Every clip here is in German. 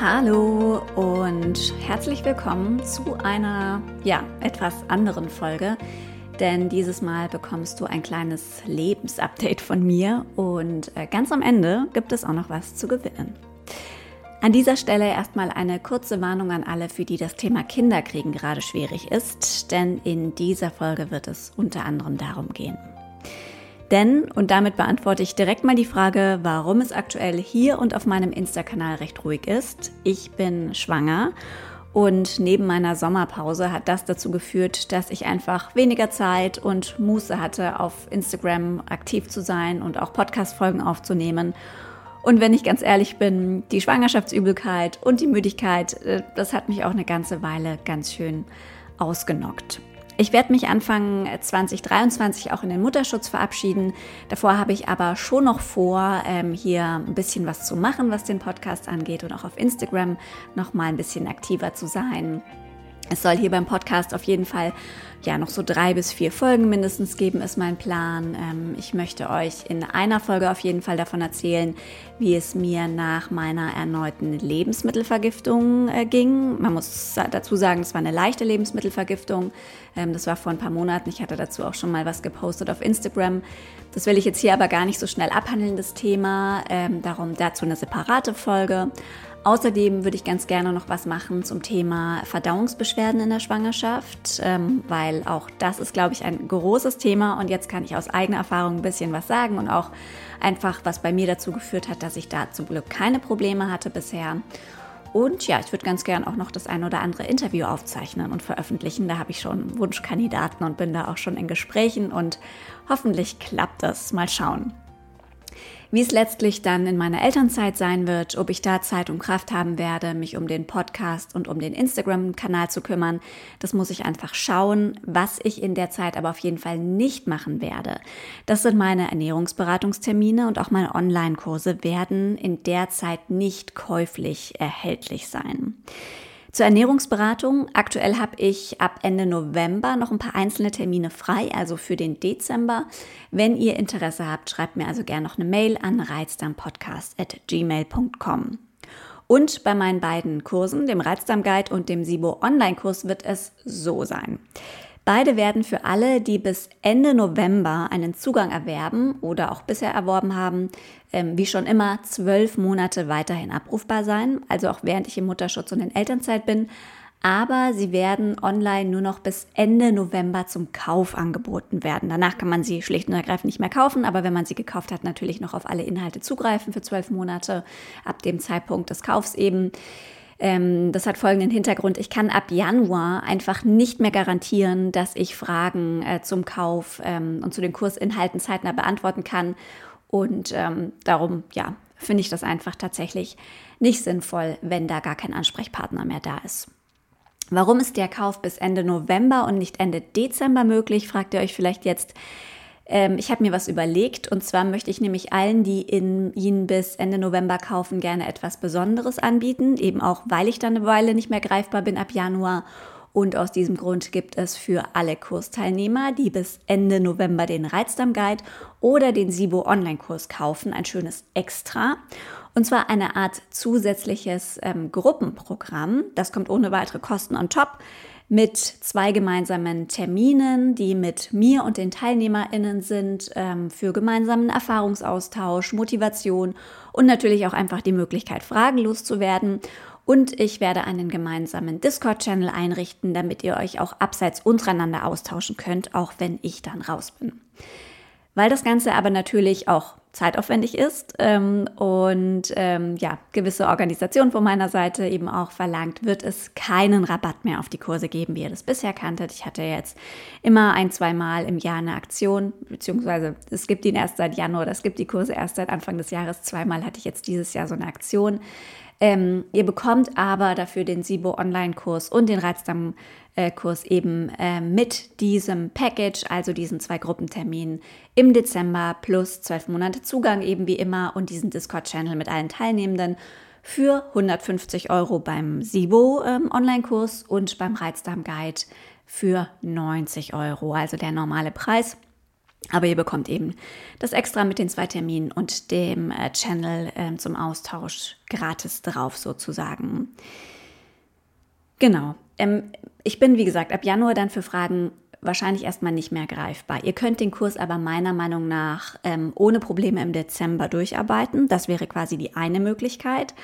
Hallo und herzlich willkommen zu einer, ja, etwas anderen Folge. Denn dieses Mal bekommst du ein kleines Lebensupdate von mir und äh, ganz am Ende gibt es auch noch was zu gewinnen. An dieser Stelle erstmal eine kurze Warnung an alle, für die das Thema Kinderkriegen gerade schwierig ist, denn in dieser Folge wird es unter anderem darum gehen. Denn, und damit beantworte ich direkt mal die Frage, warum es aktuell hier und auf meinem Insta-Kanal recht ruhig ist. Ich bin schwanger und neben meiner Sommerpause hat das dazu geführt, dass ich einfach weniger Zeit und Muße hatte, auf Instagram aktiv zu sein und auch Podcast-Folgen aufzunehmen. Und wenn ich ganz ehrlich bin, die Schwangerschaftsübelkeit und die Müdigkeit, äh, das hat mich auch eine ganze Weile ganz schön ausgenockt. Ich werde mich Anfang 2023 auch in den Mutterschutz verabschieden. Davor habe ich aber schon noch vor, ähm, hier ein bisschen was zu machen, was den Podcast angeht und auch auf Instagram noch mal ein bisschen aktiver zu sein. Es soll hier beim Podcast auf jeden Fall ja noch so drei bis vier Folgen mindestens geben, ist mein Plan. Ähm, ich möchte euch in einer Folge auf jeden Fall davon erzählen, wie es mir nach meiner erneuten Lebensmittelvergiftung äh, ging. Man muss dazu sagen, es war eine leichte Lebensmittelvergiftung. Ähm, das war vor ein paar Monaten. Ich hatte dazu auch schon mal was gepostet auf Instagram. Das will ich jetzt hier aber gar nicht so schnell abhandeln, das Thema. Ähm, darum dazu eine separate Folge. Außerdem würde ich ganz gerne noch was machen zum Thema Verdauungsbeschwerden in der Schwangerschaft, ähm, weil auch das ist, glaube ich, ein großes Thema und jetzt kann ich aus eigener Erfahrung ein bisschen was sagen und auch einfach, was bei mir dazu geführt hat, dass ich da zum Glück keine Probleme hatte bisher. Und ja, ich würde ganz gern auch noch das ein oder andere Interview aufzeichnen und veröffentlichen. Da habe ich schon Wunschkandidaten und bin da auch schon in Gesprächen und hoffentlich klappt das. Mal schauen. Wie es letztlich dann in meiner Elternzeit sein wird, ob ich da Zeit und Kraft haben werde, mich um den Podcast und um den Instagram-Kanal zu kümmern, das muss ich einfach schauen. Was ich in der Zeit aber auf jeden Fall nicht machen werde, das sind meine Ernährungsberatungstermine und auch meine Online-Kurse werden in der Zeit nicht käuflich erhältlich sein. Zur Ernährungsberatung. Aktuell habe ich ab Ende November noch ein paar einzelne Termine frei, also für den Dezember. Wenn ihr Interesse habt, schreibt mir also gerne noch eine Mail an reizdarmpodcast.gmail.com. Und bei meinen beiden Kursen, dem Reizdarm Guide und dem SIBO Online-Kurs, wird es so sein. Beide werden für alle, die bis Ende November einen Zugang erwerben oder auch bisher erworben haben, ähm, wie schon immer zwölf Monate weiterhin abrufbar sein, also auch während ich im Mutterschutz und in Elternzeit bin. Aber sie werden online nur noch bis Ende November zum Kauf angeboten werden. Danach kann man sie schlicht und ergreifend nicht mehr kaufen, aber wenn man sie gekauft hat, natürlich noch auf alle Inhalte zugreifen für zwölf Monate ab dem Zeitpunkt des Kaufs eben. Ähm, das hat folgenden Hintergrund. Ich kann ab Januar einfach nicht mehr garantieren, dass ich Fragen äh, zum Kauf ähm, und zu den Kursinhalten zeitnah beantworten kann. Und ähm, darum, ja, finde ich das einfach tatsächlich nicht sinnvoll, wenn da gar kein Ansprechpartner mehr da ist. Warum ist der Kauf bis Ende November und nicht Ende Dezember möglich, fragt ihr euch vielleicht jetzt. Ähm, ich habe mir was überlegt und zwar möchte ich nämlich allen, die in ihn bis Ende November kaufen, gerne etwas Besonderes anbieten, eben auch weil ich dann eine Weile nicht mehr greifbar bin ab Januar. Und aus diesem Grund gibt es für alle Kursteilnehmer, die bis Ende November den Reizdarm Guide oder den SIBO Online-Kurs kaufen, ein schönes Extra. Und zwar eine Art zusätzliches ähm, Gruppenprogramm. Das kommt ohne weitere Kosten on top mit zwei gemeinsamen Terminen, die mit mir und den TeilnehmerInnen sind, ähm, für gemeinsamen Erfahrungsaustausch, Motivation und natürlich auch einfach die Möglichkeit, fragenlos zu werden. Und ich werde einen gemeinsamen Discord-Channel einrichten, damit ihr euch auch abseits untereinander austauschen könnt, auch wenn ich dann raus bin. Weil das Ganze aber natürlich auch zeitaufwendig ist ähm, und ähm, ja, gewisse Organisation von meiner Seite eben auch verlangt, wird es keinen Rabatt mehr auf die Kurse geben, wie ihr das bisher kanntet. Ich hatte jetzt immer ein, zwei Mal im Jahr eine Aktion, beziehungsweise es gibt ihn erst seit Januar, es gibt die Kurse erst seit Anfang des Jahres. Zweimal hatte ich jetzt dieses Jahr so eine Aktion. Ähm, ihr bekommt aber dafür den SIBO Online-Kurs und den Reizdarm-Kurs eben äh, mit diesem Package, also diesen zwei Gruppenterminen im Dezember plus zwölf Monate Zugang eben wie immer und diesen Discord-Channel mit allen Teilnehmenden für 150 Euro beim SIBO ähm, Online-Kurs und beim Reizdarm Guide für 90 Euro, also der normale Preis. Aber ihr bekommt eben das extra mit den zwei Terminen und dem äh, Channel äh, zum Austausch gratis drauf sozusagen. Genau. Ähm, ich bin, wie gesagt, ab Januar dann für Fragen wahrscheinlich erstmal nicht mehr greifbar. Ihr könnt den Kurs aber meiner Meinung nach ähm, ohne Probleme im Dezember durcharbeiten. Das wäre quasi die eine Möglichkeit.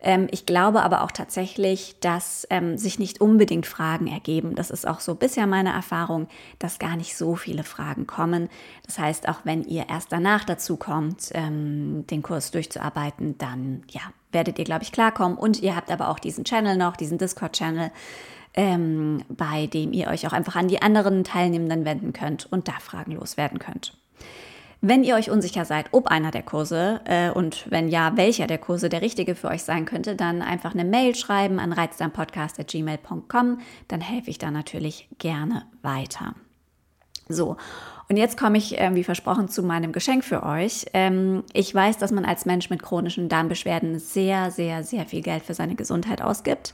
Ähm, ich glaube aber auch tatsächlich, dass ähm, sich nicht unbedingt Fragen ergeben. Das ist auch so bisher meine Erfahrung, dass gar nicht so viele Fragen kommen. Das heißt, auch wenn ihr erst danach dazu kommt, ähm, den Kurs durchzuarbeiten, dann ja, werdet ihr, glaube ich, klarkommen. Und ihr habt aber auch diesen Channel noch, diesen Discord-Channel, ähm, bei dem ihr euch auch einfach an die anderen Teilnehmenden wenden könnt und da fragenlos werden könnt. Wenn ihr euch unsicher seid, ob einer der Kurse äh, und wenn ja, welcher der Kurse der richtige für euch sein könnte, dann einfach eine Mail schreiben an reizdarmpodcast.gmail.com. Dann helfe ich da natürlich gerne weiter. So, und jetzt komme ich, äh, wie versprochen, zu meinem Geschenk für euch. Ähm, ich weiß, dass man als Mensch mit chronischen Darmbeschwerden sehr, sehr, sehr viel Geld für seine Gesundheit ausgibt.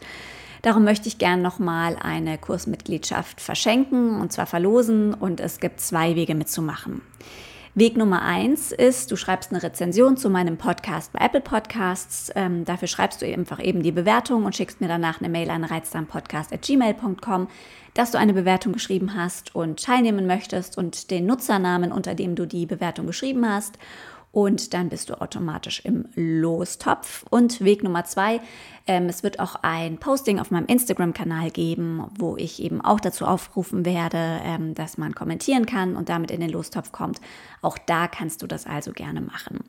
Darum möchte ich gern nochmal eine Kursmitgliedschaft verschenken und zwar verlosen und es gibt zwei Wege mitzumachen. Weg Nummer eins ist, du schreibst eine Rezension zu meinem Podcast bei Apple Podcasts. Ähm, dafür schreibst du einfach eben die Bewertung und schickst mir danach eine Mail an reizdarmpodcast.gmail.com, dass du eine Bewertung geschrieben hast und teilnehmen möchtest und den Nutzernamen, unter dem du die Bewertung geschrieben hast und dann bist du automatisch im Lostopf. Und Weg Nummer zwei, ähm, es wird auch ein Posting auf meinem Instagram-Kanal geben, wo ich eben auch dazu aufrufen werde, ähm, dass man kommentieren kann und damit in den Lostopf kommt. Auch da kannst du das also gerne machen.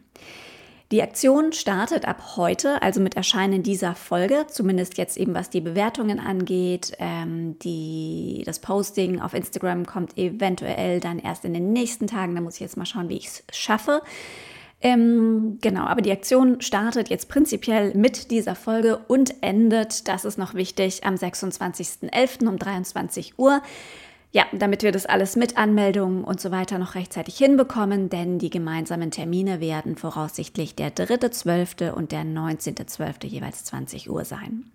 Die Aktion startet ab heute, also mit Erscheinen dieser Folge, zumindest jetzt eben was die Bewertungen angeht. Ähm, die, das Posting auf Instagram kommt eventuell dann erst in den nächsten Tagen. Da muss ich jetzt mal schauen, wie ich es schaffe. Ähm, genau, aber die Aktion startet jetzt prinzipiell mit dieser Folge und endet, das ist noch wichtig, am 26.11. um 23 Uhr. Ja, damit wir das alles mit Anmeldungen und so weiter noch rechtzeitig hinbekommen, denn die gemeinsamen Termine werden voraussichtlich der 3.12. und der 19.12. jeweils 20 Uhr sein.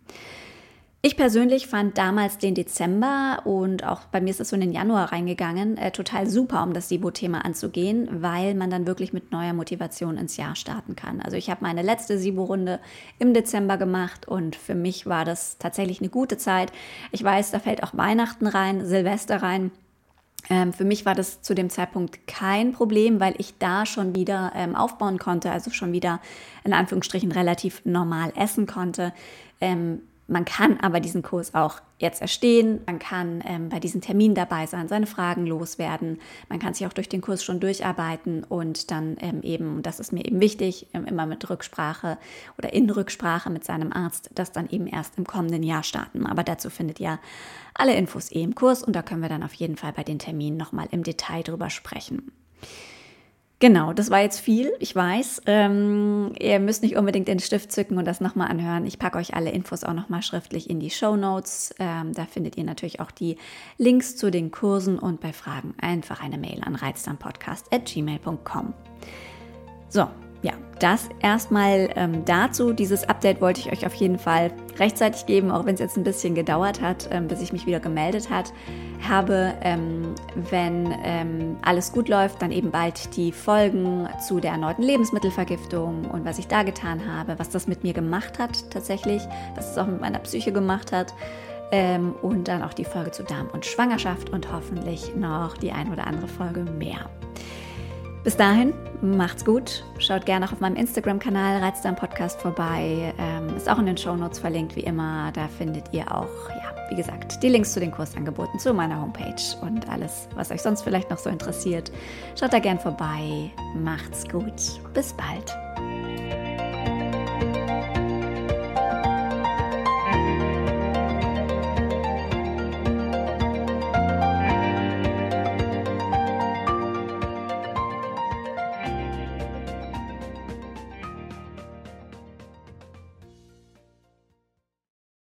Ich persönlich fand damals den Dezember und auch bei mir ist es so in den Januar reingegangen, äh, total super, um das SIBO-Thema anzugehen, weil man dann wirklich mit neuer Motivation ins Jahr starten kann. Also ich habe meine letzte SIBO-Runde im Dezember gemacht und für mich war das tatsächlich eine gute Zeit. Ich weiß, da fällt auch Weihnachten rein, Silvester rein. Ähm, für mich war das zu dem Zeitpunkt kein Problem, weil ich da schon wieder ähm, aufbauen konnte, also schon wieder in Anführungsstrichen relativ normal essen konnte. Ähm, man kann aber diesen Kurs auch jetzt erstehen. Man kann ähm, bei diesen Terminen dabei sein, seine Fragen loswerden. Man kann sich auch durch den Kurs schon durcharbeiten und dann ähm, eben, das ist mir eben wichtig, ähm, immer mit Rücksprache oder in Rücksprache mit seinem Arzt, das dann eben erst im kommenden Jahr starten. Aber dazu findet ihr alle Infos eh im Kurs und da können wir dann auf jeden Fall bei den Terminen nochmal im Detail drüber sprechen. Genau, das war jetzt viel, ich weiß. Ähm, ihr müsst nicht unbedingt den Stift zücken und das nochmal anhören. Ich packe euch alle Infos auch nochmal schriftlich in die Show Notes. Ähm, da findet ihr natürlich auch die Links zu den Kursen und bei Fragen einfach eine Mail an reizdarmpodcast.gmail.com. So, das erstmal ähm, dazu. Dieses Update wollte ich euch auf jeden Fall rechtzeitig geben, auch wenn es jetzt ein bisschen gedauert hat, ähm, bis ich mich wieder gemeldet hat, habe. Ähm, wenn ähm, alles gut läuft, dann eben bald die Folgen zu der erneuten Lebensmittelvergiftung und was ich da getan habe, was das mit mir gemacht hat tatsächlich, was es auch mit meiner Psyche gemacht hat. Ähm, und dann auch die Folge zu Darm und Schwangerschaft und hoffentlich noch die ein oder andere Folge mehr. Bis dahin, macht's gut. Schaut gerne auch auf meinem Instagram-Kanal Reizdarm Podcast vorbei. Ähm, ist auch in den Show Notes verlinkt, wie immer. Da findet ihr auch, ja, wie gesagt, die Links zu den Kursangeboten, zu meiner Homepage und alles, was euch sonst vielleicht noch so interessiert. Schaut da gern vorbei. Macht's gut. Bis bald.